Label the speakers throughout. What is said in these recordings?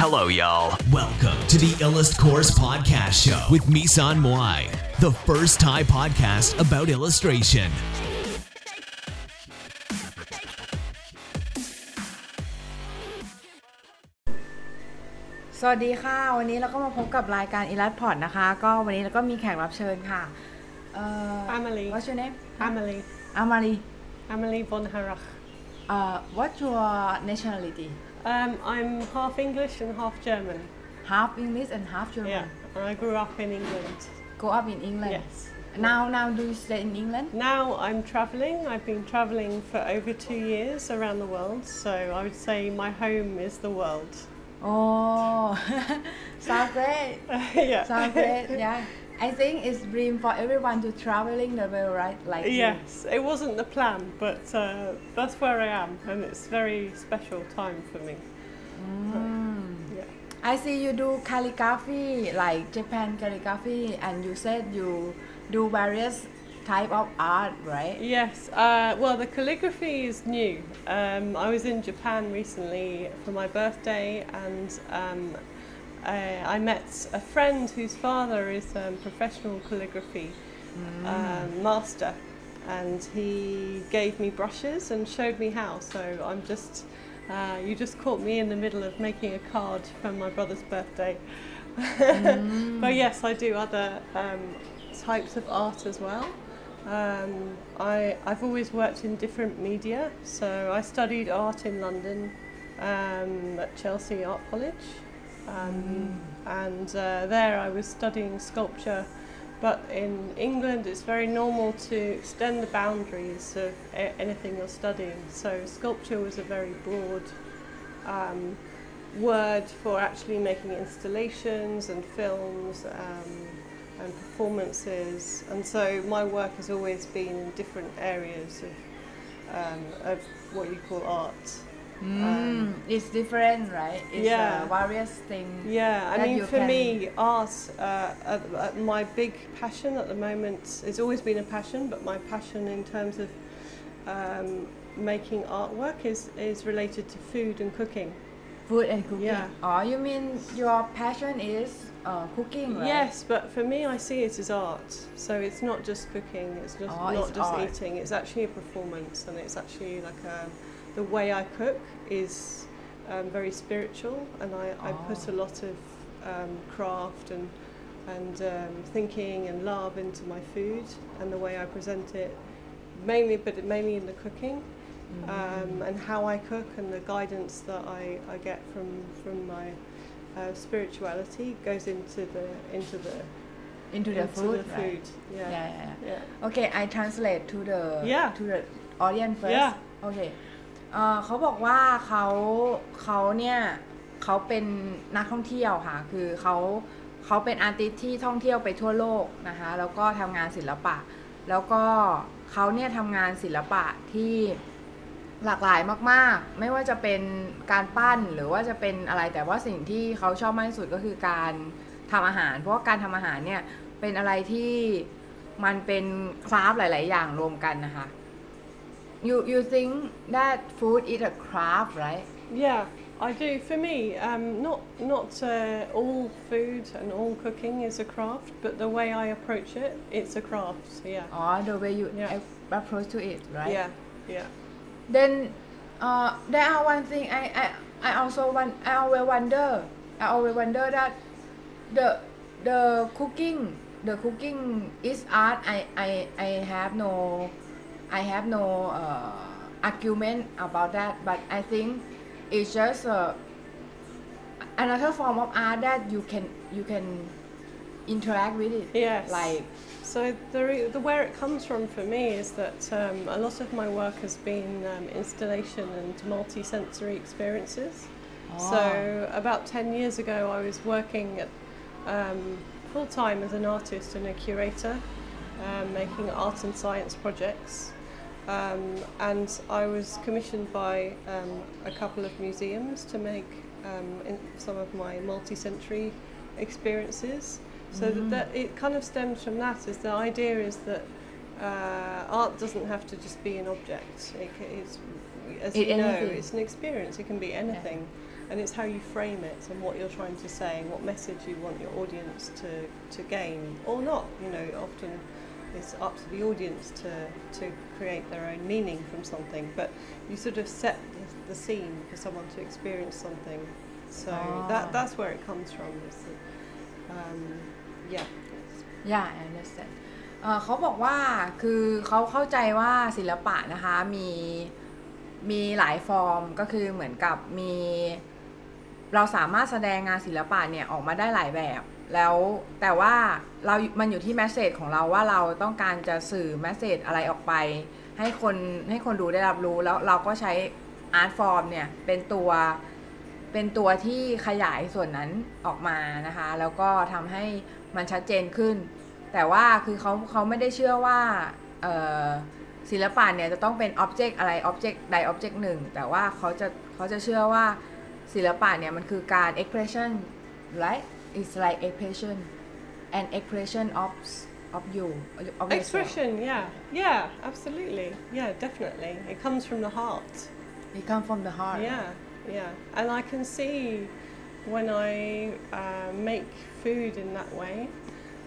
Speaker 1: Hello, y'all.
Speaker 2: Welcome to the Illust Course Podcast Show with Misan Moai, the first Thai podcast about illustration.
Speaker 3: สวัสดีค่ะ วันนี้เราก็มาพบกับรายการอิลัสพอดนะคะ ก็วันนี้เราก็มีแขกรับเชิญค่ะเอ่อ
Speaker 4: Ameelie.
Speaker 3: What's your name
Speaker 4: Ameelie. Amari
Speaker 3: Ameelie Bonharach. Uh, what's your nationality
Speaker 4: um, I'm half English and half German.
Speaker 3: half English and half German
Speaker 4: Yeah, and I grew up in England.
Speaker 3: Go up in England
Speaker 4: Yes.
Speaker 3: Now now do you stay in England
Speaker 4: Now I'm travelling. I've been travelling for over two years around the world, so I would say my home is the world.
Speaker 3: Oh sound great
Speaker 4: yeah.
Speaker 3: sound great yeah I think it's dream for everyone to traveling the world right like you.
Speaker 4: Yes, it wasn't the plan, but uh, that's where I am, and it's very special time for me. Yeah.
Speaker 3: I see you do calligraphy like Japan calligraphy and you said you do various type of art right
Speaker 4: Yes, uh, well, the calligraphy is new. Um, I was in Japan recently for my birthday, and um, I, I met a friend whose father is um, professional calligraphy um, master, and he gave me brushes and showed me how. So I'm just, uh, you just caught me in the middle of making a card for my brother's birthday. but yes, I do other um, types of art as well. Um, I, I've always worked in different media, so I studied art in London um, at Chelsea Art College, um, and uh, there I was studying sculpture. But in England, it's very normal to extend the boundaries of a- anything you're studying. So sculpture was a very broad um, word for actually making installations and films um, and performances. And so my work has always been in different areas of, um, of what you call art.
Speaker 3: Mm, it's different, right? It's
Speaker 4: Yeah.
Speaker 3: various things.
Speaker 4: Yeah, I mean, for me, art, uh, uh, uh, my big passion at the moment, it's always been a passion, but my passion in terms of um, making artwork is, is related to food and cooking.
Speaker 3: Food and cooking.
Speaker 4: Yeah.
Speaker 3: Oh, you mean your passion is uh, cooking, right?
Speaker 4: Yes, but for me, I see it as art. So it's not just cooking. It's just
Speaker 3: Oh,
Speaker 4: not
Speaker 3: it's
Speaker 4: just
Speaker 3: art.
Speaker 4: eating. It's actually a performance, and it's actually like a, the way I cook is um, very spiritual, and I, I put a
Speaker 3: Oh.
Speaker 4: lot of um, craft and and um, thinking and love into my food and the way I present it. Mainly, but mainly in the cooking. Um, and how I cook and the guidance that I, I get from from my uh, spirituality goes into the into the
Speaker 3: Into the
Speaker 4: into
Speaker 3: food,
Speaker 4: the
Speaker 3: right?
Speaker 4: food.
Speaker 3: Yeah.
Speaker 4: yeah,
Speaker 3: yeah. Yeah. Okay, I translate to the
Speaker 4: Yeah.
Speaker 3: to the audience first.
Speaker 4: Yeah.
Speaker 3: Okay เอ่อเขาบอกว่าเขาเขาเนี่ยเขาเป็นนักท่องเที่ยวค่ะ คือเขาเขาเป็นอาร์ติสที่ท่องเที่ยวไปทั่วโลกนะคะ แล้วก็ทำงานศิลปะ แล้วก็เขาเนี่ยทำงานศิลปะที่หลากหลายมากๆ ไม่ว่าจะเป็นการปั้นหรือว่าจะเป็นอะไร แต่ว่าสิ่งที่เขาชอบมากที่สุดก็คือการทำอาหาร เพราะว่าการทำอาหารเนี่ยเป็นอะไรที่มันเป็นคราฟหลาย ๆ อย่างรวมกันนะคะ you you think that food is a craft right
Speaker 4: Yeah, I do. For me, um, not not uh, all food and all cooking is a craft, but the way I approach it, it's a craft. Yeah.
Speaker 3: or the way you
Speaker 4: Yeah.
Speaker 3: approach to it right
Speaker 4: Yeah. Yeah.
Speaker 3: then uh, there are one thing I, I I also want I always wonder I always wonder that the the cooking the cooking is art I I I have no I have no uh, argument about that but I think it's just uh, another form of art that you can you can interact with it
Speaker 4: Yes.
Speaker 3: like
Speaker 4: So the, re- the where it comes from for me is that um, a lot of my work has been um, installation and multi-sensory experiences. Oh. So about 10 years ago I was working at, um, full time as an artist and a curator, um, making art and science projects. Um, and I was commissioned by um, a couple of museums to make um, some of my multi-sensory experiences. So that, that it kind of stems from that. Is the idea is that uh, art doesn't have to just be an object. It, it's, as
Speaker 3: It-
Speaker 4: you know,
Speaker 3: anything.
Speaker 4: it's an experience. It can be anything. and it's how you frame it and what you're trying to say and what message you want your audience to, to gain or not. You know, often it's up to the audience to, to create their own meaning from something, but you sort of set the, the scene for someone to experience something. So
Speaker 3: Ah.
Speaker 4: that, that's where it comes from. Is that, um, yeah.
Speaker 3: yeah I understand เอ่อเขาบอกว่าคือเขาเข้าใจว่าศิลปะนะคะมีมีหลายฟอร์มก็คือเหมือนกับมี เราสามารถแสดงงานศิลปะเนี่ยออกมาได้หลายแบบ แล้วแต่ว่าเรา มันอยู่ที่แมสเซจของเราว่าเราต้องการจะสื่อแมสเซจอะไรออกไป ให้คนให้คนดูได้รับรู้แล้วเราก็ใช้อาร์ตฟอร์มเนี่ยเป็นตัวเป็นตัวที่ขยายส่วนนั้นออกมานะคะ แล้วก็ทำให้มันชัดเจนขึ้น แต่ว่าคือเขาเขาไม่ได้เชื่อว่าศิลปะเนี่ยจะต้องเป็นอ็อบเจกต์อะไรอ็อบเจกต์ใดอ็อบเจกต์หนึ่ง แต่ว่าเขาจะเขาจะเชื่อว่าศิลปะเนี่ยมันคือการ expression right it's like expression and expression of of you of yourself
Speaker 4: Expression, yeah. Yeah, absolutely. Yeah, definitely. It comes from the heart.
Speaker 3: it comes from the heart
Speaker 4: Yeah, yeah. And I can see when I uh, make food in that way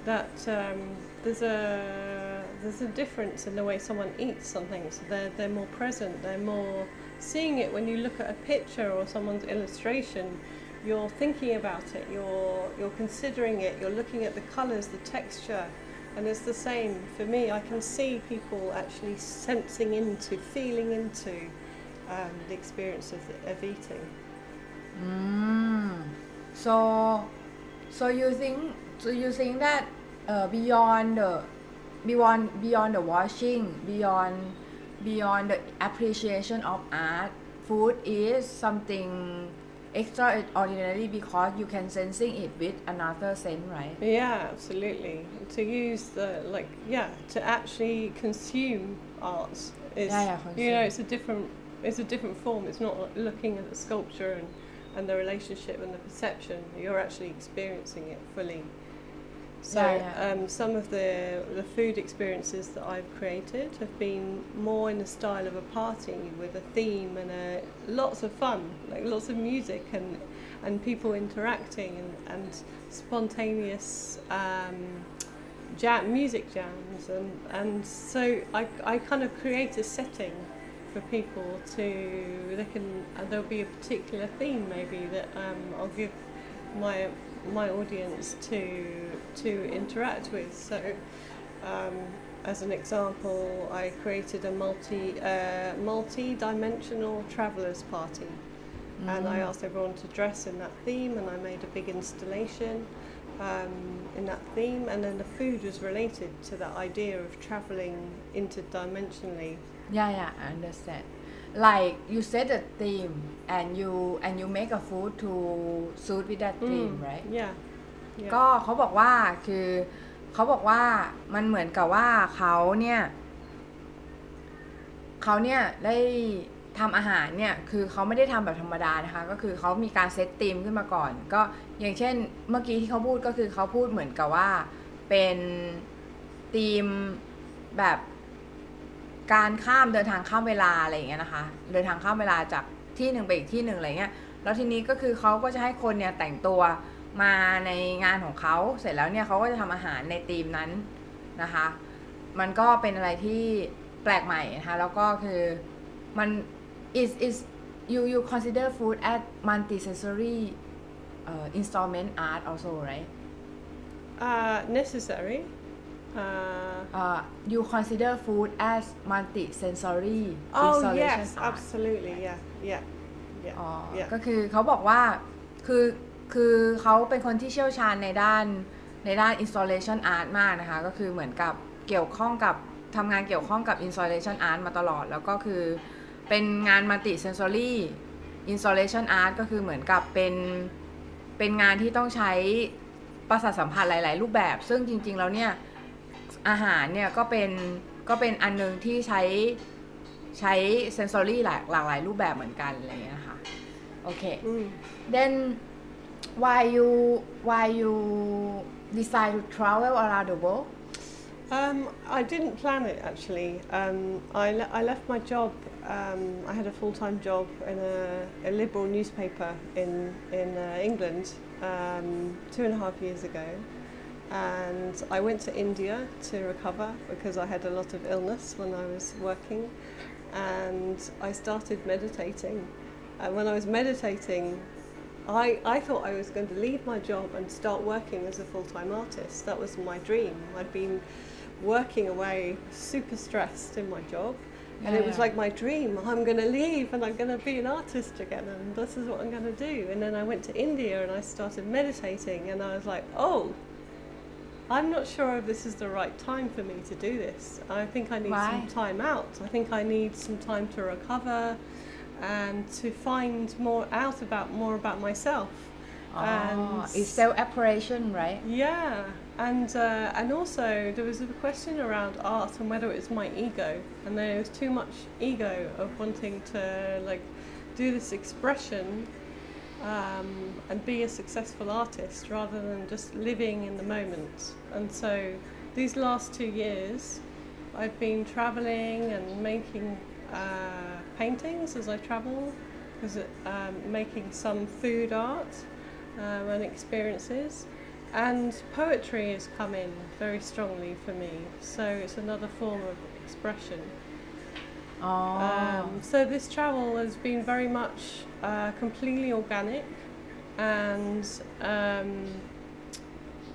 Speaker 4: that um, there's a there's a difference in the way someone eats something. So they're they're more present. They're more seeing it when you look at a picture or someone's illustration. You're thinking about it. You're you're considering it. You're looking at the colours, the texture. And it's the same for me. I can see people actually sensing into, feeling into um, the experience of, of eating.
Speaker 3: Mm. So, so you think, so you think that uh, beyond the, beyond beyond the watching, beyond beyond the appreciation of art, food is something extraordinary because you can sensing it with another sense, right?
Speaker 4: Yeah, absolutely. To use the like, yeah, to actually consume art is,
Speaker 3: Yeah, yeah,
Speaker 4: you know, it's a different, it's a different form. It's not like looking at the sculpture and, and the relationship and the perception. You're actually experiencing it fully. So
Speaker 3: Yeah, yeah.
Speaker 4: Um, some of the the food experiences that I've created have been more in the style of a party with a theme and a lots of fun, like lots of music and and people interacting and, and spontaneous um, jam, music jams and and so I, I kind of create a setting for people to they can there'll be a particular theme maybe that um, I'll give my my audience to to interact with. So um, as an example I created a multi uh, multi-dimensional travelers party. And I asked everyone to dress in that theme and I made a big installation um, in that theme. And then the food was related to that idea of travelling interdimensionally.
Speaker 3: Yeah, yeah, I understand. Like you set a theme and you and you make a food to suit with that theme,
Speaker 4: Mm,
Speaker 3: right?
Speaker 4: yeah yeah
Speaker 3: ก็เขาบอกว่าคือเขาบอกว่ามันเหมือนกับว่าเขาเนี่ยเขาเนี่ยได้ทำอาหารเนี่ยคือเขาไม่ได้ทำแบบธรรมดานะคะ ก็คือเขามีการเซตธีมขึ้นมาก่อน ก็อย่างเช่นเมื่อกี้ที่เขาพูดก็คือเขาพูดเหมือนกับว่าเป็นธีมแบบ การข้ามเดินทางข้ามเวลาอะไรอย่างเงี้ยนะคะ เดินทางข้ามเวลาจากที่หนึ่งไปอีกที่หนึ่งอะไรเงี้ย แล้วทีนี้ก็คือเขาก็จะให้คนเนี่ยแต่งตัวมาในงานของเขาเสร็จแล้วเนี่ยเขาก็จะทำอาหารในธีมนั้นนะคะ มันก็เป็นอะไรที่แปลกใหม่นะคะแล้วก็คือมัน is is you you consider food as multi-sensory uh, installment art also right
Speaker 4: uh, necessary uh,
Speaker 3: uh, you consider food as multi-sensory
Speaker 4: oh
Speaker 3: installation
Speaker 4: yes
Speaker 3: art
Speaker 4: absolutely yeah yeah yeah
Speaker 3: อ๋อ
Speaker 4: yeah
Speaker 3: ก็คือเขาบอกว่าคือคือเขาเป็นคนที่เชี่ยวชาญในด้านในด้าน installation art มากนะคะ ก็คือเหมือนกับเกี่ยวข้องกับทำงานเกี่ยวข้องกับ installation art มาตลอด แล้วก็คือเป็นงาน multi sensory installation art ก็คือเหมือนกับเป็นเป็นงานที่ต้องใช้ประสาทสัมผัสหลาย ๆ รูปแบบ ซึ่งจริง ๆ แล้วเนี่ย อาหารเนี่ยก็เป็นก็เป็นอันนึงที่ใช้ใช้ sensory หลากหลากหลายรูปแบบเหมือนกันอะไรอย่างเงี้ยนะคะโอเค
Speaker 4: Mm.
Speaker 3: then why you why you decide to travel around the world
Speaker 4: Um, I didn't plan it actually. Um, I, le- I left my job. Um, I had a full time job in a, a liberal newspaper in in uh, England um, two and a half years ago, and I went to India to recover because I had a lot of illness when I was working, and I started meditating. And when I was meditating, I, I thought I was going to leave my job and start working as a full time artist. That was my dream. I'd been working away, super stressed in my job. And it was
Speaker 3: Yeah.
Speaker 4: like my dream. I'm going to leave and I'm going to be an artist again, and this is what I'm going to do. And then I went to India and I started meditating, and I was like, oh, I'm not sure if this is the right time for me to do this. I think I need
Speaker 3: Why?
Speaker 4: some time out. I think I need some time to recover and to find more out about more about myself.
Speaker 3: Oh,
Speaker 4: And-
Speaker 3: it's self appreciation right
Speaker 4: Yeah, and uh, and also there was a question around art and whether it was my ego, and there was too much ego of wanting to like do this expression um, and be a successful artist rather than just living in the moment. And so these last two years, I've been traveling and making uh, paintings as I travel, because um, making some food art um, and experiences. And poetry has come in very strongly for me, so it's another form of expression.
Speaker 3: อ๋อ
Speaker 4: Um, so this travel has been very much uh, completely organic and um,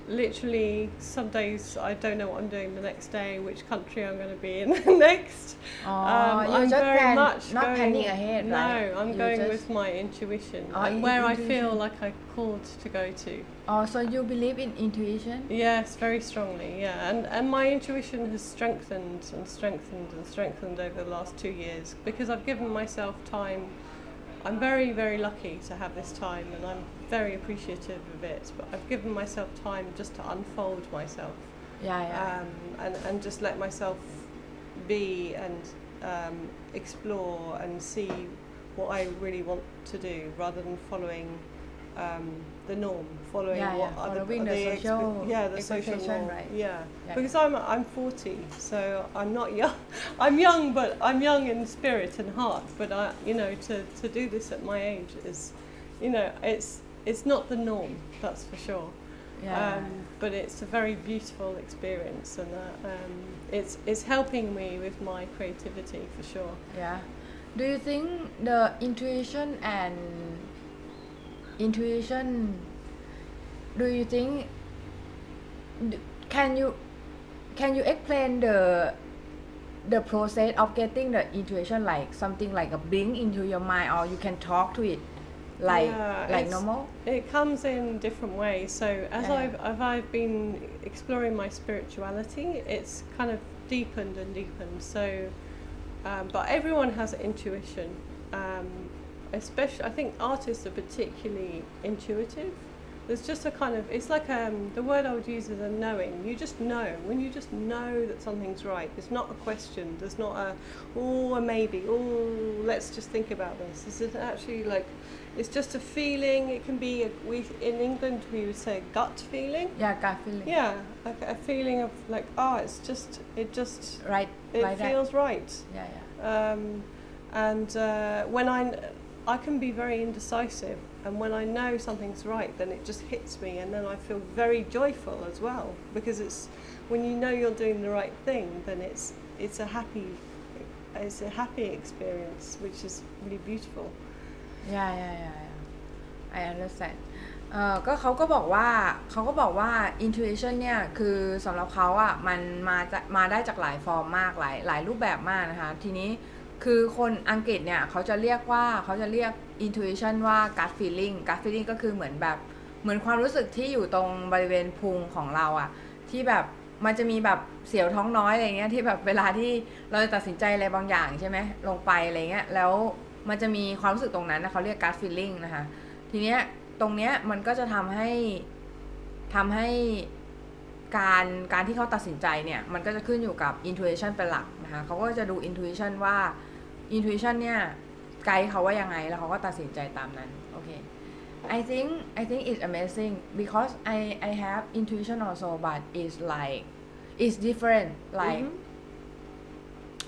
Speaker 4: literally some days I don't know what I'm doing the next day, which country I'm going to be in next.
Speaker 3: อ๋อ
Speaker 4: Um, I'm very
Speaker 3: plan
Speaker 4: much
Speaker 3: not
Speaker 4: going,
Speaker 3: planning ahead
Speaker 4: No,
Speaker 3: right
Speaker 4: I'm
Speaker 3: You
Speaker 4: going with my intuition
Speaker 3: Oh,
Speaker 4: and where I feel like I'm called to go to.
Speaker 3: oh so you believe in intuition
Speaker 4: Yes, very strongly, yeah. And and my intuition has strengthened and strengthened and strengthened over the last two years because I've given myself time. I'm very, very lucky to have this time and I'm very appreciative of it. But I've given myself time just to unfold myself
Speaker 3: yeah yeah
Speaker 4: um, and, and just let myself be and um, explore and see what I really want to do rather than following um, the norm, following
Speaker 3: Yeah,
Speaker 4: what
Speaker 3: yeah,
Speaker 4: other
Speaker 3: following the
Speaker 4: expe-
Speaker 3: social
Speaker 4: yeah the social norm.
Speaker 3: right.
Speaker 4: Yeah.
Speaker 3: Yeah.
Speaker 4: because I'm I'm 40, so I'm not young. I'm young, but I'm young in spirit and heart. But I, you know, to, to do this at my age is, you know, it's it's not the norm. That's for sure.
Speaker 3: yeah
Speaker 4: Um, but it's a very beautiful experience, and uh, um, it's it's helping me with my creativity for sure.
Speaker 3: Yeah. Do you think the intuition and intuition do you think can you can you explain the the process of getting the intuition like something like a blink into your mind or you can talk to it like
Speaker 4: Yeah,
Speaker 3: like normal
Speaker 4: It comes in different ways. So as
Speaker 3: Yeah.
Speaker 4: I've as I've been exploring my spirituality, it's kind of deepened and deepened. So, um, but everyone has intuition. Um, especially, I think artists are particularly intuitive. There's just a kind of it's like um, the word I would use is a knowing. You just know when you just know that something's right. It's not a question. There's not a oh a maybe. Oh let's just think about this. This is actually like it's just a feeling. It can be a, we in England we would say gut feeling.
Speaker 3: yeah gut feeling
Speaker 4: Yeah, like a feeling of like oh it's just it just
Speaker 3: right
Speaker 4: it
Speaker 3: like that
Speaker 4: feels right.
Speaker 3: yeah yeah
Speaker 4: Um, and uh, when I, I can be very indecisive, and when I know something's right, then it just hits me, and then I feel very joyful as well because it's when you know you're doing the right thing, then it's it's a happy, it's a happy experience, which is really beautiful.
Speaker 3: Yeah yeah yeah yeah I understand เอ่อก็เขาก็บอกว่าเขาก็บอกว่า intuition เนี่ยคือสำหรับเขาอะมันมาจากมาได้จากหลายฟอร์มมากหลายหลายรูปแบบมากนะคะ ทีนี้คือคนอังกฤษเนี่ยเขาจะเรียกว่าเขาจะเรียก intuition ว่า gut feeling gut feeling ก็คือเหมือนแบบเหมือนความรู้สึกที่อยู่ตรงบริเวณพุงของเราอะที่แบบมันจะมีแบบเสียวท้องน้อยอะไรเงี้ยที่แบบเวลาที่เราจะตัดสินใจอะไรบางอย่างใช่ไหมลงไปอะไรเงี้ยแล้ว มันจะมีความรู้สึกตรงนั้นนะเขาเรียก gut feeling นะคะ ทีเนี้ยตรงเนี้ยมันก็จะทำให้ทำให้การการที่เขาตัดสินใจเนี่ย มันก็จะขึ้นอยู่กับ intuition เป็นหลักนะคะเขาก็จะดู intuition ว่า intuition เนี่ยไกด์เขาว่ายังไง แล้วเขาก็ตัดสินใจตามนั้น โอเค I think I think it's amazing because I I have intuition also but it's like is different like
Speaker 4: Mhm.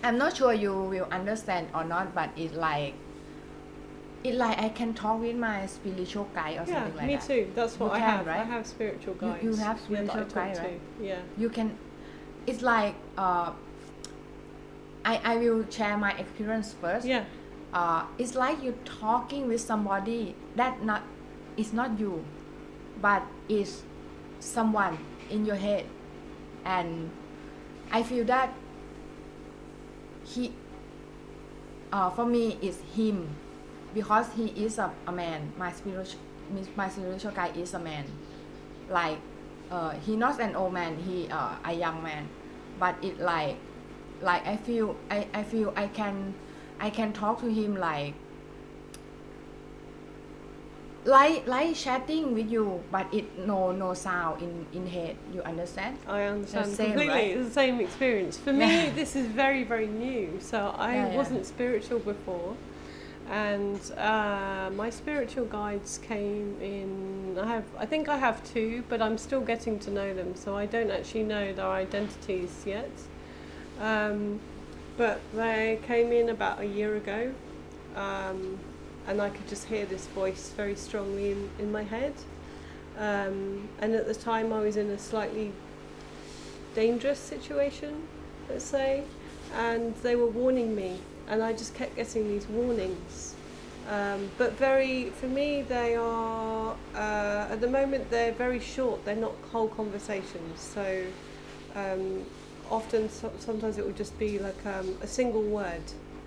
Speaker 3: I'm not sure you will understand or not but it's like it like I can talk with my spiritual guide or
Speaker 4: Yeah,
Speaker 3: something like
Speaker 4: me
Speaker 3: that
Speaker 4: too. That's what
Speaker 3: You
Speaker 4: I
Speaker 3: can,
Speaker 4: have. I have spiritual
Speaker 3: You-
Speaker 4: guides.
Speaker 3: you have
Speaker 4: yeah, that I
Speaker 3: spiritual
Speaker 4: talk
Speaker 3: guide,
Speaker 4: to.
Speaker 3: right?
Speaker 4: Yeah.
Speaker 3: you can it's like uh, I I will share my experience first
Speaker 4: Yeah.
Speaker 3: uh, it's like you're talking with somebody that not it's not you but is someone in your head and I feel that he uh, for me it's him because he is a, a man my spiritual my spiritual guy is a man like uh, he not an old man he uh, a young man but it like like I feel I, I feel I can I can talk to him like like like chatting with you but it no no sound in in head you understand
Speaker 4: I understand
Speaker 3: same,
Speaker 4: completely.
Speaker 3: right?
Speaker 4: It's the same experience. For me, this is very, very new. So I
Speaker 3: Yeah, yeah.
Speaker 4: wasn't spiritual before, and uh, my spiritual guides came in. I have, I think I have two, but I'm still getting to know them. So I don't actually know their identities yet. Um, but they came in about a year ago, um, and I could just hear this voice very strongly in, in my head. Um, and at the time, I was in a slightly dangerous situation, let's say, and they were warning me, and I just kept getting these warnings. Um, but very, for me, they are uh, at the moment they're very short. They're not whole conversations. So um, often, so, sometimes it will just be like um, a single word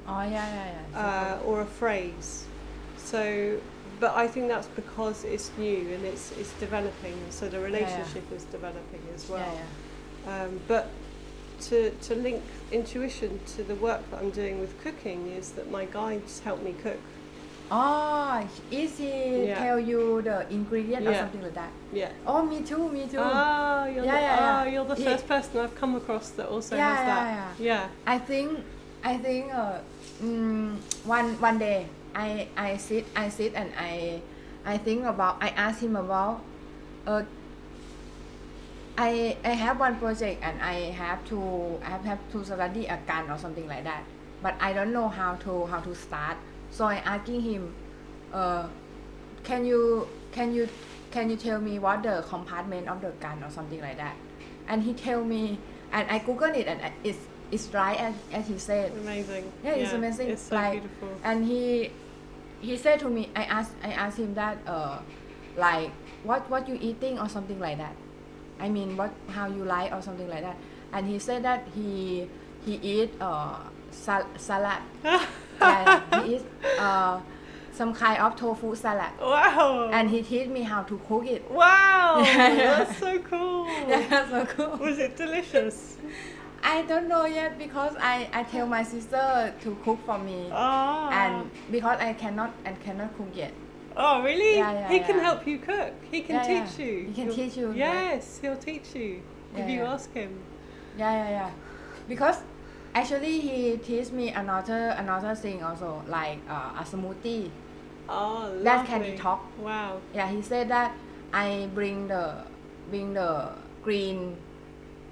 Speaker 3: oh yeah yeah yeah
Speaker 4: uh, or a phrase. So, but I think that's because it's new and it's it's developing. So the relationship is developing as well.
Speaker 3: yeah yeah
Speaker 4: Um, but to, to link intuition to the work that I'm doing with cooking is that my guides help me cook.
Speaker 3: oh is he
Speaker 4: Yeah.
Speaker 3: tell you the ingredient or something like that
Speaker 4: Yeah.
Speaker 3: oh me too me too
Speaker 4: Ah, you're
Speaker 3: Yeah,
Speaker 4: the,
Speaker 3: yeah, yeah.
Speaker 4: ah, you're the
Speaker 3: He-
Speaker 4: first person I've come across that also
Speaker 3: Yeah,
Speaker 4: has
Speaker 3: yeah,
Speaker 4: that. Yeah.
Speaker 3: I think I think uh, mm, one one day I I sit I sit and I I think about I ask him about uh I I have one project and I have to I have, have to study a gun or something like that but I don't know how to how to start so I asking him uh can you can you can you tell me what the compartment of the gun or something like that and he tell me and I google it and it's it's right as, as he said
Speaker 4: Amazing.
Speaker 3: Yeah, it's amazing.
Speaker 4: It's so
Speaker 3: like,
Speaker 4: beautiful.
Speaker 3: And he he said to me, I asked I asked him that uh like what what you eating or something like that. I mean what how you like or something like that. And he said that he he eat uh sal- salad. and he eat uh some kind of tofu salad.
Speaker 4: wow.
Speaker 3: And he teach me how to cook it.
Speaker 4: wow. That's so cool.
Speaker 3: That's so cool.
Speaker 4: Was it delicious?
Speaker 3: I don't know yet because I, I tell my sister to cook for me.
Speaker 4: Ah.
Speaker 3: and because I cannot and cannot cook yet.
Speaker 4: Oh, really?
Speaker 3: Yeah, yeah,
Speaker 4: he can help you cook. He can
Speaker 3: Yeah, yeah.
Speaker 4: teach you.
Speaker 3: He can
Speaker 4: He'll-
Speaker 3: teach you?
Speaker 4: Yes, he'll teach you
Speaker 3: Yeah,
Speaker 4: if you ask him.
Speaker 3: Yeah, yeah, yeah. Because actually he teach me another another thing also like uh, a smoothie.
Speaker 4: Oh, lovely.
Speaker 3: That can detox.
Speaker 4: Wow.
Speaker 3: Yeah, he said that I bring the bring the green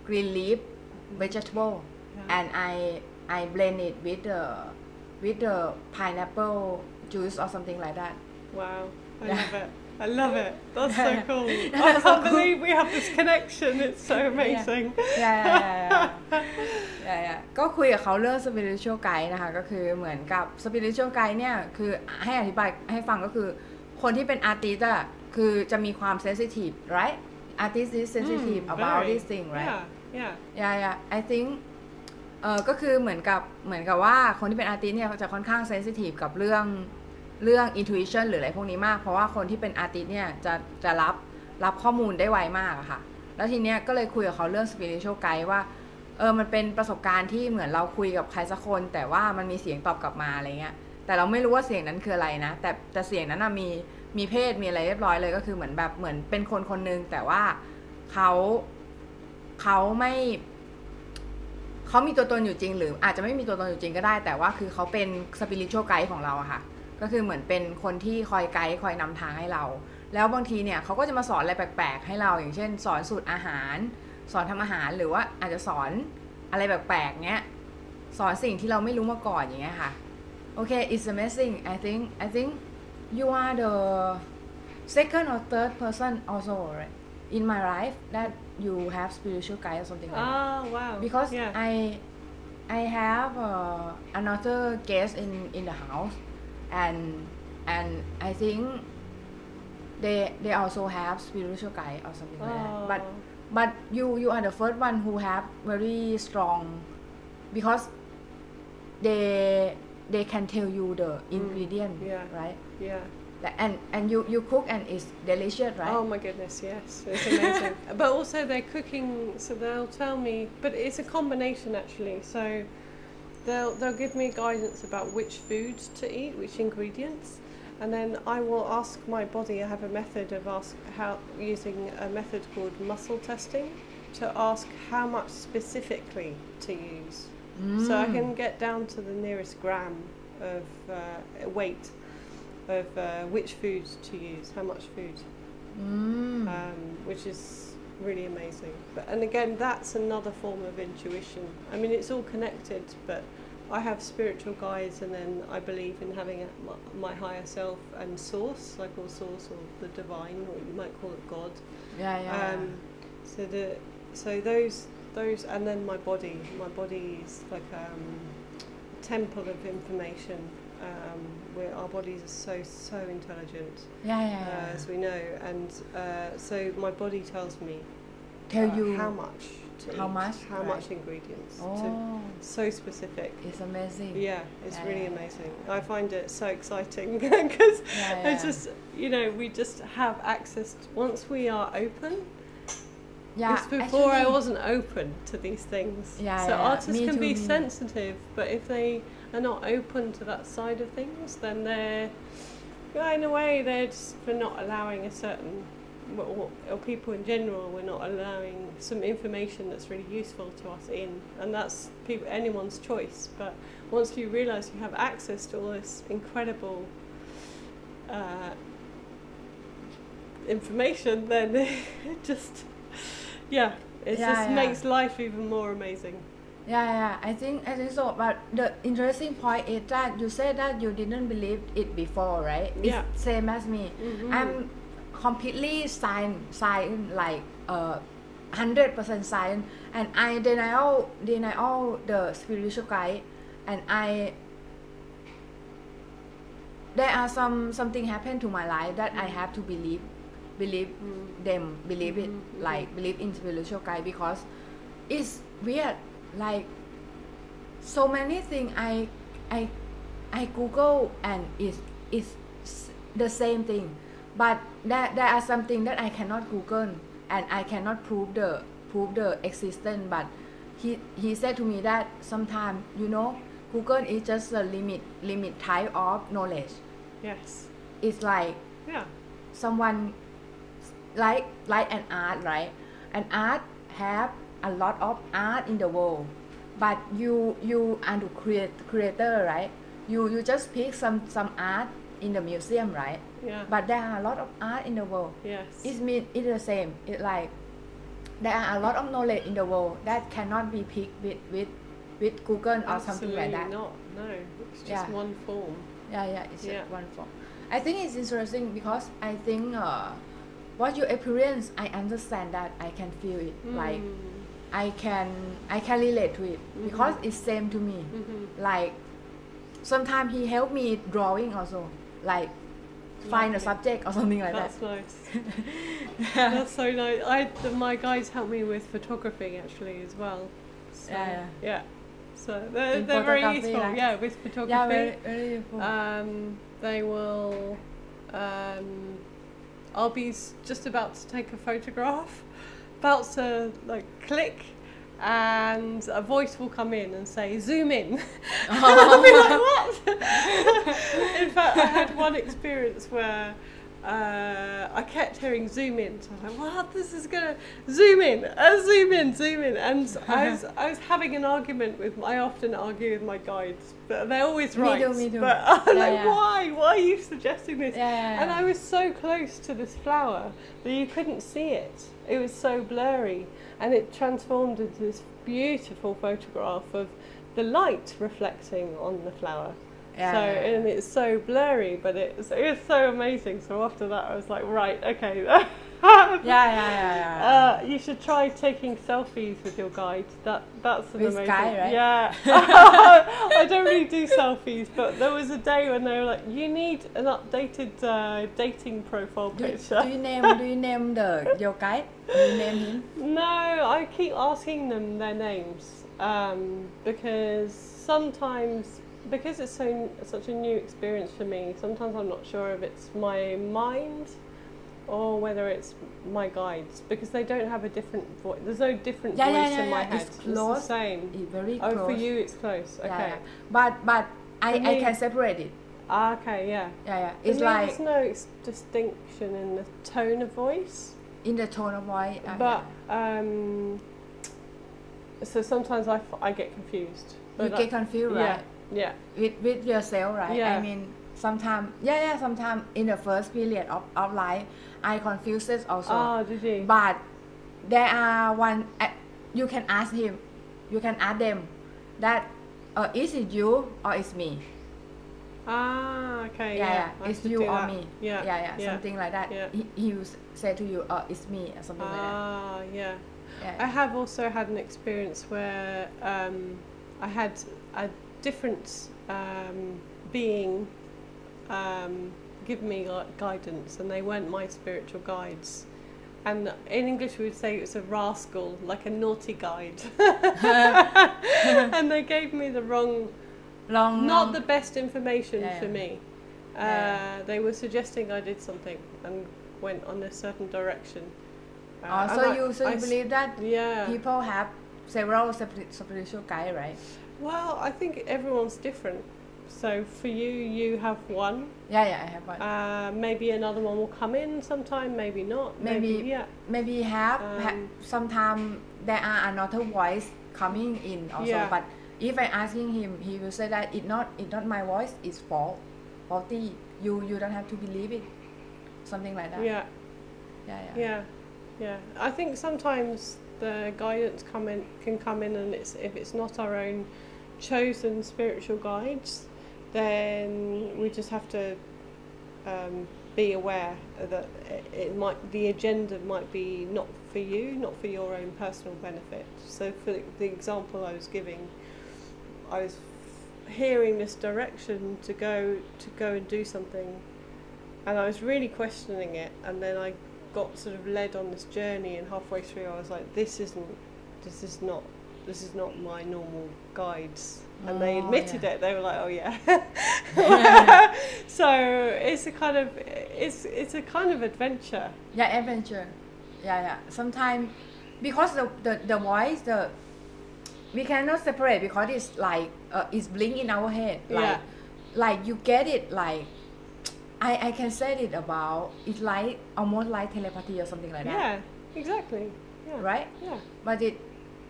Speaker 3: green leaf vegetable
Speaker 4: Yeah.
Speaker 3: and I I blend it with the with the pineapple juice or something like that.
Speaker 4: Wow. I
Speaker 3: Yeah.
Speaker 4: love it. I love it. That's so
Speaker 3: Yeah.
Speaker 4: cool. I
Speaker 3: That's
Speaker 4: can't
Speaker 3: so cool.
Speaker 4: believe we have this connection. It's so amazing.
Speaker 3: ใช่ใช่ใช่ก็คุยกับเขาเรื่อง spiritual guide นะคะ ก็คือเหมือนกับ spiritual guide เนี่ย คือให้อธิบายให้ฟังก็คือ คนที่เป็น artist อะคือจะมีความ sensitive right artist is sensitive
Speaker 4: Mm,
Speaker 3: about
Speaker 4: very.
Speaker 3: this thing right
Speaker 4: Yeah. Yeah.
Speaker 3: yeah yeah I think เออก็คือเหมือนกับเหมือนกับว่าคนที่เป็น artist เนี่ยจะค่อนข้าง sensitive กับเรื่อง เรื่อง intuition หรืออะไรพวกนี้มาก เพราะว่าคนที่เป็น artist เนี่ยจะจะรับรับข้อมูลได้ไวมากอะค่ะ แล้วทีเนี้ยก็เลยคุยกับเขาเรื่อง spiritual guide ว่าเออมันเป็นประสบการณ์ที่เหมือนเราคุยกับใครสักคน แต่ว่ามันมีเสียงตอบกลับมาอะไรเงี้ยแต่เราไม่รู้ว่าเสียงนั้นคืออะไรนะ แต่แต่เสียงนั้นนะมีมีเพศมีอะไรเรียบร้อยเลยก็คือเหมือนแบบเหมือนเป็นคนคนนึงแต่ว่าเขาเขาไม่เขามีตัวตนอยู่จริง หรืออาจจะไม่มีตัวตนอยู่จริงก็ได้ แต่ว่าคือเขาเป็นสปิริตชัวไกด์ของเราอะค่ะ ก็คือเหมือนเป็นคนที่คอยไกด์คอยนำทางให้เรา แล้วบางทีเนี่ยเขาก็จะมาสอนอะไรแปลกๆ ให้เรา อย่างเช่น สอนสูตรอาหารสสอนทำอาหารหรือว่าอาจจะสอนอะไรแปลกๆเงี้ยสอนสิ่งที่เราไม่รู้มาก่อนอย่างเงี้ยค่ะโอเค it's amazing I think I think you are the second or third person also right, in my life that you have spiritual guide or something like that
Speaker 4: Ah, wow.
Speaker 3: because
Speaker 4: yeah.
Speaker 3: I I have uh, another guest in in the house and and I think they they also have spiritual guide or something like that but
Speaker 4: Oh.
Speaker 3: but you you are the first one who have very strong because they they can tell you the ingredient
Speaker 4: Mm, yeah.
Speaker 3: right
Speaker 4: yeah.
Speaker 3: And and you you cook and it's delicious right
Speaker 4: Oh my goodness, yes, it's amazing. but also they're cooking, so they'll tell me. But it's a combination actually. So they'll they'll give me guidance about which foods to eat, which ingredients, and then I will ask my body. I have a method of ask how using a method called muscle testing to ask how much specifically to use. So I can get down to the nearest gram of uh, weight of uh, which foods to use, how much food
Speaker 3: mm.
Speaker 4: um, which is really amazing. But and again, that's another form of intuition. I mean, it's all connected, but I have spiritual guides, and then I believe in having a, my, my higher self and source, I call source or the divine, or you might call it God.
Speaker 3: yeah yeah, yeah.
Speaker 4: Um, so the so those those and then my body. My body is like um, a temple of information. Um, where our bodies are so so intelligent
Speaker 3: yeah yeah,
Speaker 4: uh, as we know, and uh, so my body tells me
Speaker 3: tell
Speaker 4: uh,
Speaker 3: you
Speaker 4: how much to
Speaker 3: how
Speaker 4: eat,
Speaker 3: much,
Speaker 4: how
Speaker 3: right.
Speaker 4: much ingredients. So,
Speaker 3: oh
Speaker 4: so specific.
Speaker 3: it's amazing
Speaker 4: Yeah, it's
Speaker 3: Yeah,
Speaker 4: really
Speaker 3: yeah, yeah.
Speaker 4: amazing. I find it so exciting because
Speaker 3: yeah, yeah.
Speaker 4: it's just you know we just have access to, once we are open.
Speaker 3: yeah
Speaker 4: Because before I wasn't open to these things.
Speaker 3: Yeah,
Speaker 4: so
Speaker 3: yeah,
Speaker 4: artists
Speaker 3: me
Speaker 4: can
Speaker 3: too,
Speaker 4: be sensitive, but if they are not open to that side of things, then they're, yeah, in a way, they're just for not allowing a certain, or, or people in general, we're not allowing some information that's really useful to us in, and that's people, anyone's choice. But once you realise you have access to all this incredible. Uh, information then it just yeah it
Speaker 3: Yeah,
Speaker 4: just
Speaker 3: yeah.
Speaker 4: makes life even more amazing
Speaker 3: Yeah, yeah, I think I think so. But the interesting point is that you said that you didn't believe it before, right?
Speaker 4: Yeah.
Speaker 3: It's same as me.
Speaker 4: Mhm.
Speaker 3: I'm completely science, science like uh, hundred percent science, and I deny all deny all the spiritual guide, and I there are some something happened to my life that I have to believe believe
Speaker 4: Mm.
Speaker 3: them believe it
Speaker 4: Mhm, mhm.
Speaker 3: like believe in spiritual guide because it's weird. Like so many things I I I Google and it's it's the same thing but there, there are something that I cannot Google and I cannot prove the prove the existence. But he he said to me that sometimes you know Google is just a limit limit type of knowledge.
Speaker 4: Yes.
Speaker 3: It's like
Speaker 4: yeah.
Speaker 3: someone like like an art right? An art have a lot of art in the world. But you you are the create, creator right? You you just pick some some art in the museum right
Speaker 4: yeah.
Speaker 3: But there are a lot of art in the world.
Speaker 4: Yes.
Speaker 3: It mean it's the same. It's like there are a lot of knowledge in the world that cannot be picked with with with google or something like
Speaker 4: Absolutely
Speaker 3: that.
Speaker 4: not. No. It's just
Speaker 3: Yeah.
Speaker 4: one form.
Speaker 3: Yeah yeah it's
Speaker 4: Yeah.
Speaker 3: one form. I think it's interesting because i think uh, what you experience i understand that i can feel it. Like
Speaker 4: Mm.
Speaker 3: i can i can relate to it because it's same to me.
Speaker 4: Mhm.
Speaker 3: like sometimes he helped me drawing also. Like find a subject or something like
Speaker 4: that's
Speaker 3: that.
Speaker 4: nice. That's so nice. I the, my guys help me with photography actually as well. So,
Speaker 3: Yeah, yeah.
Speaker 4: yeah. So they're, they're very useful.
Speaker 3: like-
Speaker 4: yeah with photography.
Speaker 3: Yeah very very useful.
Speaker 4: Um, they will. Um, I'll be s- just about to take a photograph, about to like click, and a voice will come in and say zoom in. and I'll be like, what? in fact, I had one experience where. Uh, I kept hearing zoom in, so I was like, "What? This is gonna zoom in, uh, zoom in, zoom in." And I was, I was having an argument with. I often argue with my guides, but they're always
Speaker 3: Me
Speaker 4: right.
Speaker 3: me too.
Speaker 4: But I'm
Speaker 3: Yeah,
Speaker 4: like,
Speaker 3: yeah.
Speaker 4: why? Why are you suggesting this?
Speaker 3: Yeah.
Speaker 4: And I was so close to this flower that you couldn't see it. It was so blurry, and it transformed into this beautiful photograph of the light reflecting on the flower.
Speaker 3: Yeah,
Speaker 4: so and it's so blurry, but it's it was so amazing. So after that, I was like, right, okay.
Speaker 3: yeah, yeah, yeah, yeah.
Speaker 4: Uh, you should try taking selfies with your guide. That that's an
Speaker 3: With
Speaker 4: amazing.
Speaker 3: guide, right?
Speaker 4: Yeah. I don't really do selfies, but there was a day when they were like, "You need an updated uh, dating profile
Speaker 3: do,
Speaker 4: picture."
Speaker 3: do you name do you name the your guide? Do you name him?
Speaker 4: No, I keep asking them their names um, because sometimes because it's so such a new experience for me. Sometimes I'm not sure if it's my mind or whether it's my guides because they don't have a different voice. There's no different
Speaker 3: Yeah,
Speaker 4: voice
Speaker 3: yeah, yeah,
Speaker 4: in my head.
Speaker 3: It's
Speaker 4: the same.
Speaker 3: It's very
Speaker 4: Oh, for you it's close. Okay.
Speaker 3: yeah. But but I,
Speaker 4: For
Speaker 3: I can separate it.
Speaker 4: Ah, okay. Yeah.
Speaker 3: Yeah, yeah. It's like
Speaker 4: there's no ex- distinction in the tone of voice.
Speaker 3: in the tone of voice. uh,
Speaker 4: But um, so sometimes I, f- I get confused.
Speaker 3: you get confused,
Speaker 4: yeah,
Speaker 3: right?
Speaker 4: yeah,
Speaker 3: With with yourself, right?
Speaker 4: Yeah.
Speaker 3: I mean, sometimes yeah, yeah. Sometimes in the first period of, of life, I confused it also.
Speaker 4: Oh?
Speaker 3: But there are one. Uh, you can ask him. You can ask them that. Uh, is it you or is me?
Speaker 4: ah, okay.
Speaker 3: Yeah,
Speaker 4: Yeah,
Speaker 3: yeah. It's you or
Speaker 4: that.
Speaker 3: me.
Speaker 4: Yeah,
Speaker 3: yeah, yeah. Something like that.
Speaker 4: yeah.
Speaker 3: He, he will say to you, "Oh, it's me," or something like that.
Speaker 4: Ah, yeah.
Speaker 3: that.
Speaker 4: I have also had an experience where um, I had a different um, being um, give me like guidance, and they weren't my spiritual guides. And in English, we would say it was a rascal, like a naughty guide. and they gave me the wrong,
Speaker 3: Long.
Speaker 4: not
Speaker 3: long-
Speaker 4: the best information
Speaker 3: Yeah,
Speaker 4: for me. Uh,
Speaker 3: Yeah.
Speaker 4: They were suggesting I did something and went on a certain direction. Uh,
Speaker 3: Oh, so
Speaker 4: I-
Speaker 3: you so
Speaker 4: I
Speaker 3: you believe that
Speaker 4: Yeah.
Speaker 3: people have several spiri- spiritual guide, right?
Speaker 4: Well, I think everyone's different. So for you, you have one.
Speaker 3: Yeah, yeah, I have one.
Speaker 4: Uh, maybe another one will come in sometime. Maybe not.
Speaker 3: Maybe-
Speaker 4: yeah.
Speaker 3: Maybe have, ha-
Speaker 4: um,
Speaker 3: sometimes there are another voice coming in also.
Speaker 4: Yeah.
Speaker 3: But if I asking him, he will say that it not it not my voice, it's fault, faulty. You you don't have to believe it, something like that.
Speaker 4: Yeah.
Speaker 3: yeah, yeah.
Speaker 4: Yeah. Yeah. I think sometimes the guidance come in can come in, and it's if it's not our own chosen spiritual guides, then we just have to um, be aware that it, might the agenda might be not for you, not for your own personal benefit. So for the example I was giving, I was hearing this direction to go to go and do something, and I was really questioning it, and then I got sort of led on this journey, and halfway through I was like, this isn't, this is not, this is not my normal guides. And they
Speaker 3: Oh,
Speaker 4: admitted
Speaker 3: yeah.
Speaker 4: it. They were like, "Oh yeah." so it's a kind of it's it's a kind of adventure.
Speaker 3: Yeah, adventure. Yeah, yeah. Sometimes because the, the the voice the we cannot separate because it's like uh, it's blink in our head. Like
Speaker 4: Yeah.
Speaker 3: like you get it like I I can say it about it's like almost like telepathy or something like that.
Speaker 4: Yeah, exactly. Yeah.
Speaker 3: Right?
Speaker 4: Yeah.
Speaker 3: But it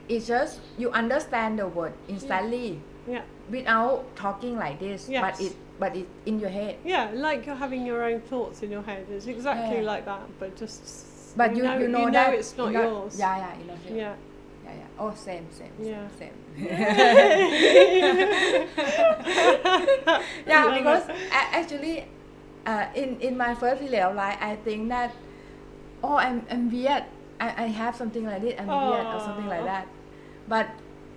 Speaker 3: it's just you understand the word instantly
Speaker 4: Yeah.
Speaker 3: without talking like this.
Speaker 4: Yes.
Speaker 3: But it but it in your head.
Speaker 4: Yeah, like you're having your own thoughts in your head. It's exactly
Speaker 3: Yeah.
Speaker 4: like that, but just
Speaker 3: But you,
Speaker 4: know,
Speaker 3: you know
Speaker 4: you
Speaker 3: that
Speaker 4: know it's not
Speaker 3: you know-
Speaker 4: yours.
Speaker 3: Yeah, yeah, you know. Yeah.
Speaker 4: Yeah.
Speaker 3: yeah, yeah. Oh, same, same,
Speaker 4: Yeah.
Speaker 3: same. yeah, because a- actually, uh, in in my first period of life, I think that oh, I'm I'm weird. I, I have something like this. I'm weird or something like that. But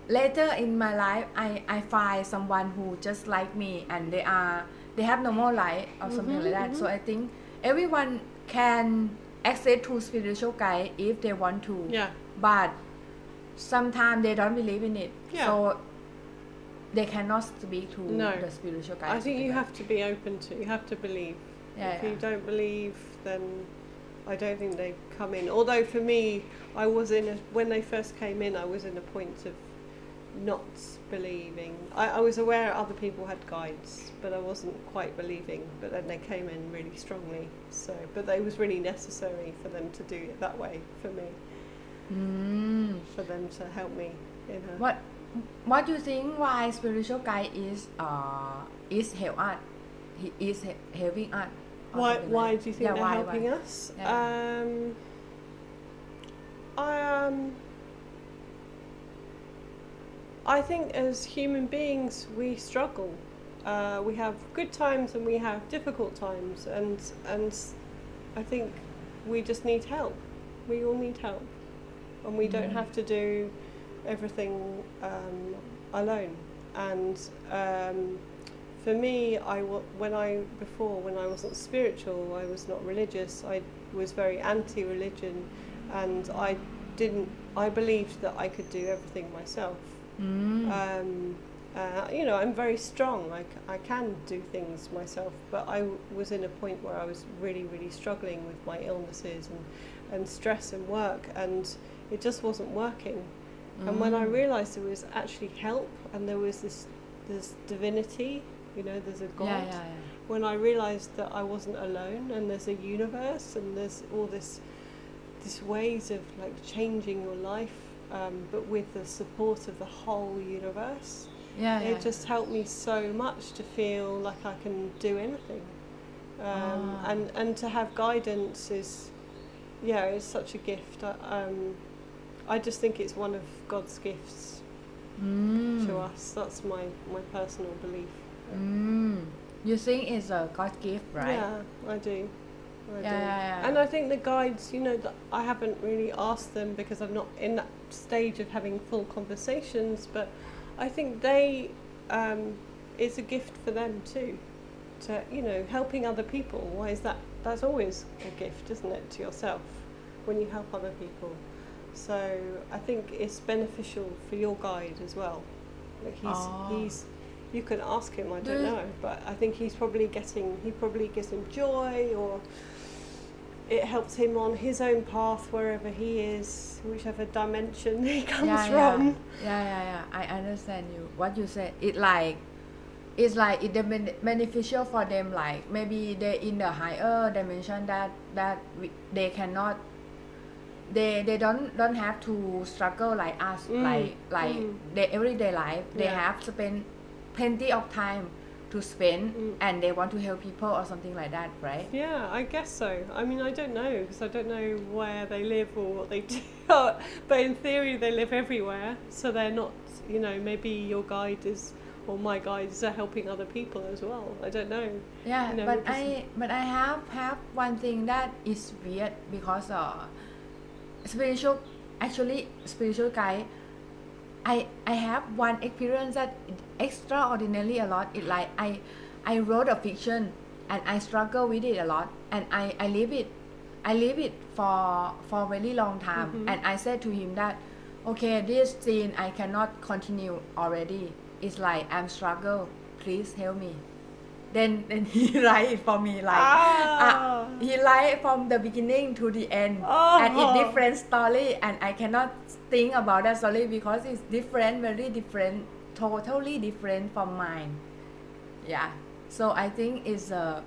Speaker 3: later in my life, I I find someone who just like me, and they are they have normal life or something
Speaker 4: Mhm,
Speaker 3: like that. So
Speaker 4: mhm.
Speaker 3: I think everyone can access to spiritual guide if they want to
Speaker 4: yeah.
Speaker 3: but sometimes they don't believe in it
Speaker 4: Yeah.
Speaker 3: so they cannot speak to
Speaker 4: No.
Speaker 3: the spiritual guide
Speaker 4: I think you have to be open to. You have to believe.
Speaker 3: yeah,
Speaker 4: if
Speaker 3: yeah.
Speaker 4: you don't believe, then I don't think they come in. Although for me, I was in a, when they first came in, I was in a point of not believing. I, I was aware other people had guides, but I wasn't quite believing. But then they came in really strongly. So, but it was really necessary for them to do it that way for me,
Speaker 3: mm.
Speaker 4: for them to help me in a.
Speaker 3: what what do you think why spiritual guide is uh is help us he is he- helping us
Speaker 4: Why, why do you think
Speaker 3: yeah,
Speaker 4: they're
Speaker 3: why,
Speaker 4: helping
Speaker 3: why?
Speaker 4: us?
Speaker 3: Yeah.
Speaker 4: Um, I, um, I think as human beings we struggle. Uh, we have good times and we have difficult times, and and I think we just need help. We all need help, and we don't
Speaker 3: Mhm.
Speaker 4: have to do everything um, alone. And um, for me, I w- when I before when I wasn't spiritual, I was not religious. I was very anti-religion, and I didn't. I believed that I could do everything myself.
Speaker 3: Mm.
Speaker 4: Um, uh, you know, I'm very strong. I, c- I can do things myself, but I w- was in a point where I was really, really struggling with my illnesses and, and stress and work, and it just wasn't working. And when I
Speaker 3: Mm.
Speaker 4: realised there was actually help and there was this this divinity, you know, there's a God.
Speaker 3: yeah, yeah, yeah.
Speaker 4: When I realised that I wasn't alone and there's a universe and there's all this this ways of like changing your life, um, but with the support of the whole universe,
Speaker 3: yeah, yeah.
Speaker 4: it just helped me so much to feel like I can do anything. Um,
Speaker 3: Ah.
Speaker 4: and, and to have guidance is, yeah, it's such a gift. I, um, I just think it's one of God's gifts
Speaker 3: mm.
Speaker 4: to us. That's my, my personal belief.
Speaker 3: Mm. You think it's a God gift, right?
Speaker 4: Yeah, I do. I
Speaker 3: Yeah, yeah, yeah.
Speaker 4: And I think the guides, you know, that I haven't really asked them because I'm not in that stage of having full conversations, but I think they, um, it's a gift for them too. To, you know, helping other people. Why is that? That's always a gift, isn't it, to yourself when you help other people. So I think it's beneficial for your guide as well. Like he's,
Speaker 3: Ah.
Speaker 4: he's, you can ask him, I
Speaker 3: Do
Speaker 4: don't know, but I think he's probably getting, he probably gives him joy or it helps him on his own path wherever he is, whichever dimension he comes
Speaker 3: yeah,
Speaker 4: from.
Speaker 3: Yeah. yeah, yeah, yeah. I understand you. What you said. It like, it's like it ben- beneficial for them. Like maybe they in the higher dimension that that we, they cannot. They they don't don't have to struggle like us.
Speaker 4: Mm,
Speaker 3: Like like
Speaker 4: mm.
Speaker 3: their everyday life. They
Speaker 4: Yeah.
Speaker 3: have spend plenty of time to spend,
Speaker 4: Mm.
Speaker 3: and they want to help people or something like that, right?
Speaker 4: Yeah, I guess so. I mean, I don't know because I don't know where they live or what they do. but in theory, they live everywhere, so they're not. You know, maybe your guide is or my guides are helping other people as well. I don't know.
Speaker 3: Yeah,
Speaker 4: you know,
Speaker 3: but I but I have have one thing that is weird because uh, spiritual actually spiritual guy. I I have one experience that extraordinarily a lot. It like I I wrote a fiction and I struggle with it a lot and I I live it I live it for for a very long time
Speaker 4: Mhm.
Speaker 3: and I said to him that okay this scene I cannot continue already. It's like I'm struggle. Please help me. Then then he write it for me like
Speaker 4: Ah.
Speaker 3: uh, he write from the beginning to the end
Speaker 4: Oh.
Speaker 3: and it's different story and I cannot think about that story because it's different very different totally different from mine yeah so I think it's uh,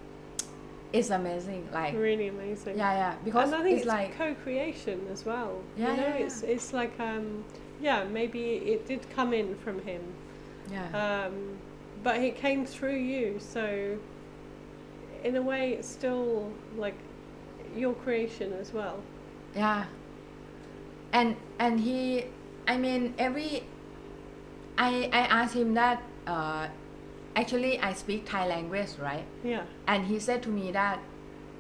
Speaker 3: it's amazing like
Speaker 4: Really amazing.
Speaker 3: yeah yeah because
Speaker 4: and I think
Speaker 3: it's,
Speaker 4: it's,
Speaker 3: like
Speaker 4: co-creation as well.
Speaker 3: Yeah,
Speaker 4: you know,
Speaker 3: yeah,
Speaker 4: it's it's like um, yeah, maybe it did come in from him,
Speaker 3: yeah
Speaker 4: um, but it came through you. So, in a way, it's still like your creation as well.
Speaker 3: yeah and and he i mean every i i asked him that uh actually i speak thai language right?
Speaker 4: Yeah.
Speaker 3: and he said to me that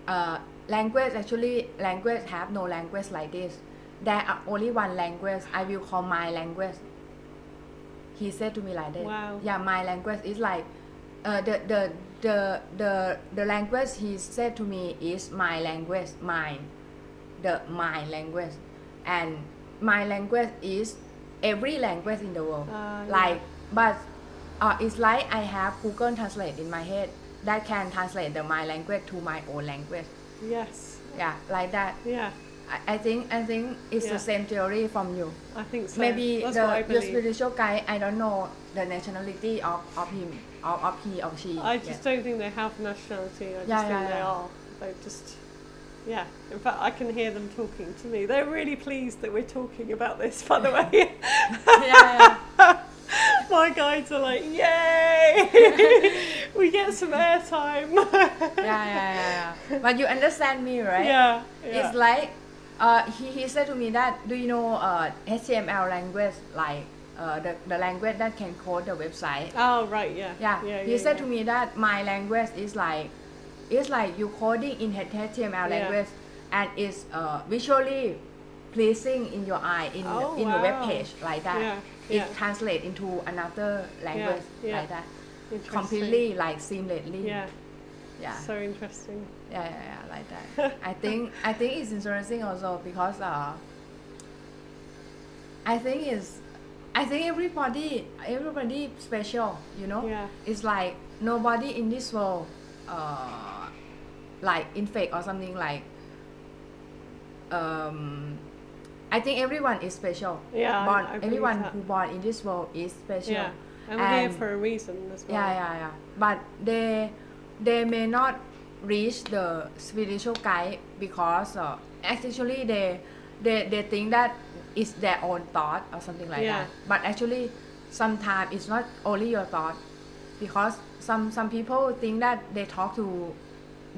Speaker 3: uh language actually language have no language like this. There are only one language i will call my language. He said to me like that.
Speaker 4: Wow.
Speaker 3: yeah my language is like uh, the, the the the the language he said to me is my language mine. The my language. And my language is every language in the world
Speaker 4: yeah.
Speaker 3: like but uh, it's like I have Google Translate in my head that can translate the my language to my own language
Speaker 4: Yes.
Speaker 3: yeah like that
Speaker 4: Yeah.
Speaker 3: I, I think I think it's
Speaker 4: Yeah.
Speaker 3: the same theory from you
Speaker 4: I think so.
Speaker 3: maybe
Speaker 4: That's
Speaker 3: the your spiritual guy I don't know the nationality of, of him of, of he or she
Speaker 4: I
Speaker 3: Yeah.
Speaker 4: just don't think they have nationality. I just
Speaker 3: Yeah,
Speaker 4: think
Speaker 3: yeah,
Speaker 4: they
Speaker 3: yeah.
Speaker 4: are. They just, yeah. In fact, I can hear them talking to me. They're really pleased that we're talking about this, by the way.
Speaker 3: yeah, yeah.
Speaker 4: My guides are like, yay! we get some airtime.
Speaker 3: yeah, yeah, yeah, yeah. But you understand me, right?
Speaker 4: yeah, yeah.
Speaker 3: It's like uh, he, he said to me that do you know uh, HTML language like uh, the, the language that can code the website
Speaker 4: oh, right, yeah.
Speaker 3: yeah,
Speaker 4: yeah,
Speaker 3: he said
Speaker 4: yeah.
Speaker 3: to me that my language is like it's like you coding in HTML
Speaker 4: Yeah.
Speaker 3: language and it's uh, visually pleasing in your eye in
Speaker 4: Oh,
Speaker 3: in your web page like that
Speaker 4: Yeah,
Speaker 3: it
Speaker 4: yeah.
Speaker 3: translates into another language
Speaker 4: yeah.
Speaker 3: like that completely like seamlessly
Speaker 4: Yeah,
Speaker 3: yeah
Speaker 4: so interesting.
Speaker 3: yeah, yeah, yeah, like that. I think I think it's interesting also because uh, I think it's I think everybody everybody special, you know.
Speaker 4: Yeah.
Speaker 3: It's like nobody in this world, uh, like infect or something like. Um, I think everyone is special.
Speaker 4: Yeah,
Speaker 3: Born,
Speaker 4: I
Speaker 3: everyone who born in this world is special.
Speaker 4: Yeah, and we're here for a reason as well.
Speaker 3: yeah, yeah, yeah. But they they may not reach the spiritual guide because uh, actually they they they think that it's their own thought or something like
Speaker 4: Yeah.
Speaker 3: that. But actually, sometimes it's not only your thought because some some people think that they talk to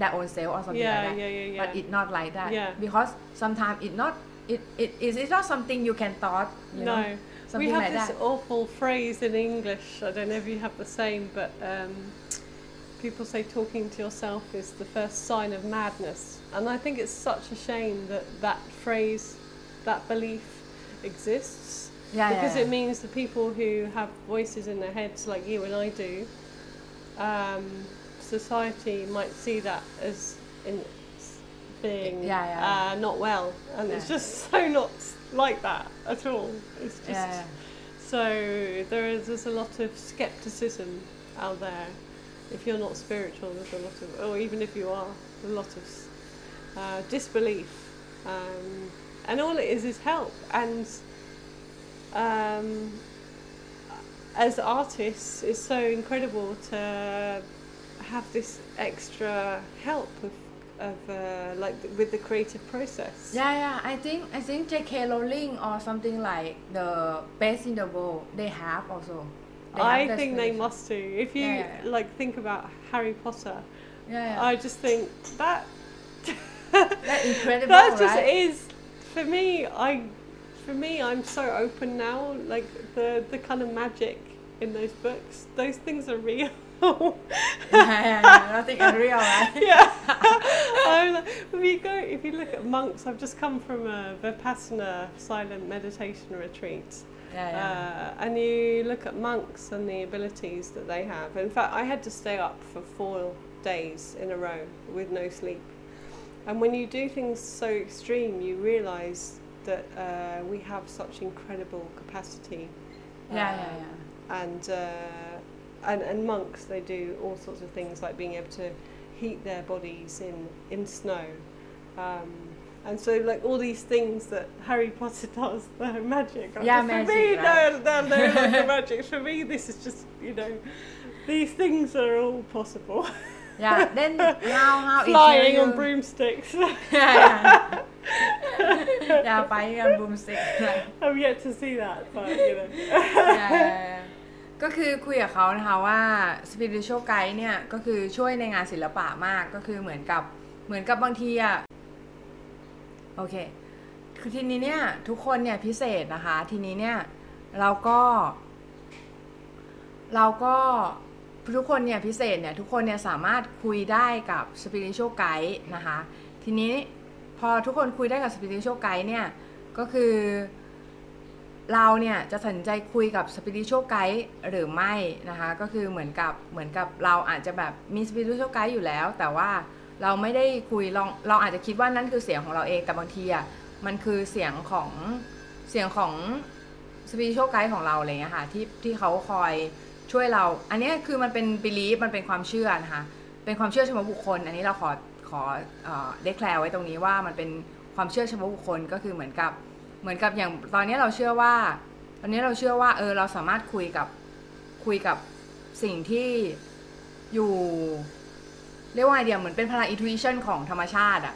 Speaker 3: own self or something
Speaker 4: Yeah,
Speaker 3: like that.
Speaker 4: yeah, yeah, yeah.
Speaker 3: But it's not like that.
Speaker 4: Yeah.
Speaker 3: Because sometimes it not it it is it's not something you can thought. You
Speaker 4: no,
Speaker 3: know?
Speaker 4: we have
Speaker 3: like
Speaker 4: this
Speaker 3: that.
Speaker 4: awful phrase in English. I don't know if you have the same, but um, people say talking to yourself is the first sign of madness, and I think it's such a shame that that phrase, that belief, exists.
Speaker 3: Yeah,
Speaker 4: because
Speaker 3: yeah,
Speaker 4: it means the people who have voices in their heads like you and I do, um, society might see that as in being
Speaker 3: Yeah, yeah.
Speaker 4: Uh, not well, and it's just so not like that at all. It's just so there is there's a lot of skepticism out there. If you're not spiritual, there's a lot of, or even if you are, a lot of uh, disbelief, um, and all it is is help and um, as artists, it's so incredible to have this extra help of, of uh, like with the creative process.
Speaker 3: Yeah, yeah. I think I think J.K. Rowling or something like the best in the world. They have also. They
Speaker 4: I
Speaker 3: that
Speaker 4: think they must do. If you
Speaker 3: Yeah, yeah,
Speaker 4: like think about Harry Potter,
Speaker 3: Yeah, yeah.
Speaker 4: I just think that
Speaker 3: That's incredible,
Speaker 4: that just
Speaker 3: right?
Speaker 4: is for me. I for me, I'm so open now. Like the the kind of magic in those books, those things are real.
Speaker 3: yeah, yeah, yeah. Nothing unreal, right?
Speaker 4: yeah. I'm like, if you go, if you look at monks, I've just come from a Vipassana silent meditation retreat.
Speaker 3: Yeah, yeah.
Speaker 4: Uh, and you look at monks and the abilities that they have. In fact, I had to stay up for four days in a row with no sleep. And when you do things so extreme, you realise that uh, we have such incredible capacity.
Speaker 3: yeah,
Speaker 4: Um,
Speaker 3: yeah, yeah.
Speaker 4: And, uh, and and monks, they do all sorts of things like being able to heat their bodies in in snow. Um, and so, like all these things that Harry Potter does, they're magic.
Speaker 3: Yeah,
Speaker 4: for
Speaker 3: magic,
Speaker 4: me,
Speaker 3: right.
Speaker 4: they're, they're, they're like the magic. For me, this is just you know, these things are all possible.
Speaker 3: Yeah. Then now how
Speaker 4: Flying on broomsticks.
Speaker 3: yeah, yeah. yeah, flying on broomstick. Like,
Speaker 4: I've yet to see that, but you know.
Speaker 3: ก็คือคุยกับเขานะคะว่า spiritual guide เนี่ยก็คือช่วยในงานศิลปะมากก็คือเหมือนกับเหมือนกับบางทีอะโอเคคือทีนี้เนี่ยทุกคนเนี่ยพิเศษนะคะ ทีนี้เนี่ยเราก็ เราก็ทุกคนเนี่ยพิเศษเนี่ยทุกคนเนี่ยสามารถคุยได้กับ spiritual guide นะคะ ทีนี้พอทุกคนคุยได้กับ spiritual guide เนี่ยก็คือ เราเนี่ยจะสนใจคุยกับ spiritual guide หรือไม่นะคะก็คือเหมือนกับเหมือนกับเราอาจจะแบบมี spiritual guide อยู่แล้ว แต่ว่าเราไม่ได้คุยลองเราอาจจะคิดว่านั่นคือเสียงของเราเองแต่บางทีอะมันคือเสียงของเสียงของ spiritual guide ของเราอะไรเงี้ยค่ะที่ที่เขาคอยช่วยเรา อันนี้คือมันเป็น belief มันเป็นความเชื่อนะคะเป็นความเชื่อเฉพาะบุคคล อันนี้เราขอขอเอ่อไว้ตรงนี้ว่ามันเป็นความเชื่อเฉพาะบุคคลก็คือเหมือนกับ เหมือนกับอย่างตอนนี้เราเชื่อว่า ตอนนี้เราเชื่อว่า เออ เราสามารถคุยกับคุยกับสิ่งที่อยู่ เรียกว่าไงเดียเหมือนเป็นพลัง intuition ของธรรมชาติอะ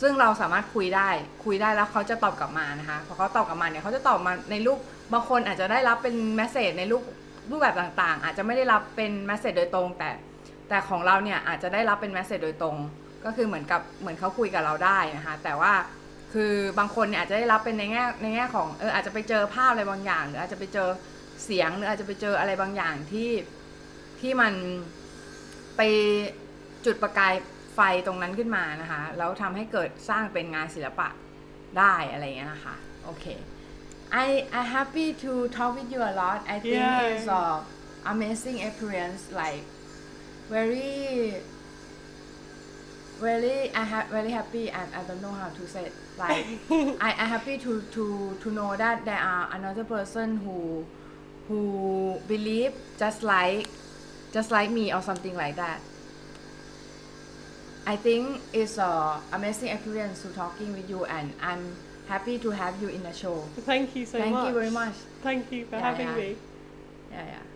Speaker 3: ซึ่งเราสามารถคุยได้ คุยได้แล้วเขาจะตอบกลับมานะคะพอเขาตอบกลับมาเนี่ยเขาจะตอบมาในรูปบางคนอาจจะได้รับเป็นแมสเซจในรูปรูปแบบต่างๆ อาจจะไม่ได้รับเป็นแมสเซจโดยตรง แต่แต่ของเราเนี่ยอาจจะได้รับเป็นแมสเซจโดยตรง ก็คือเหมือนกับเหมือนเขาคุยกับเราได้นะคะแต่ว่า คือบางคนเนี่ยอาจจะได้รับเป็นในแง่ในแง่ของเอออาจจะไปเจอภาพอะไรบางอย่าง หรืออาจจะไปเจอเสียงหรืออาจจะไปเจออะไรบางอย่างที่ที่มันไปจุดประกายไฟตรงนั้นขึ้นมานะคะแล้วทำให้เกิดสร้างเป็นงานศิลปะได้อะไรอย่างเงี้ยนะคะโอเค I I happy to talk with you a lot I think
Speaker 4: Yeah.
Speaker 3: it's a amazing experience like very really I ha- very happy and I don't know how to say it. Like I am happy to to to know that there are another person who who believe just like just like me or something like that I think it's a amazing experience to talking with you and I'm happy to have you in the show
Speaker 4: Thank you so
Speaker 3: thank
Speaker 4: much.
Speaker 3: Thank you very much
Speaker 4: Thank you for
Speaker 3: Yeah,
Speaker 4: having
Speaker 3: yeah.
Speaker 4: me.
Speaker 3: yeah yeah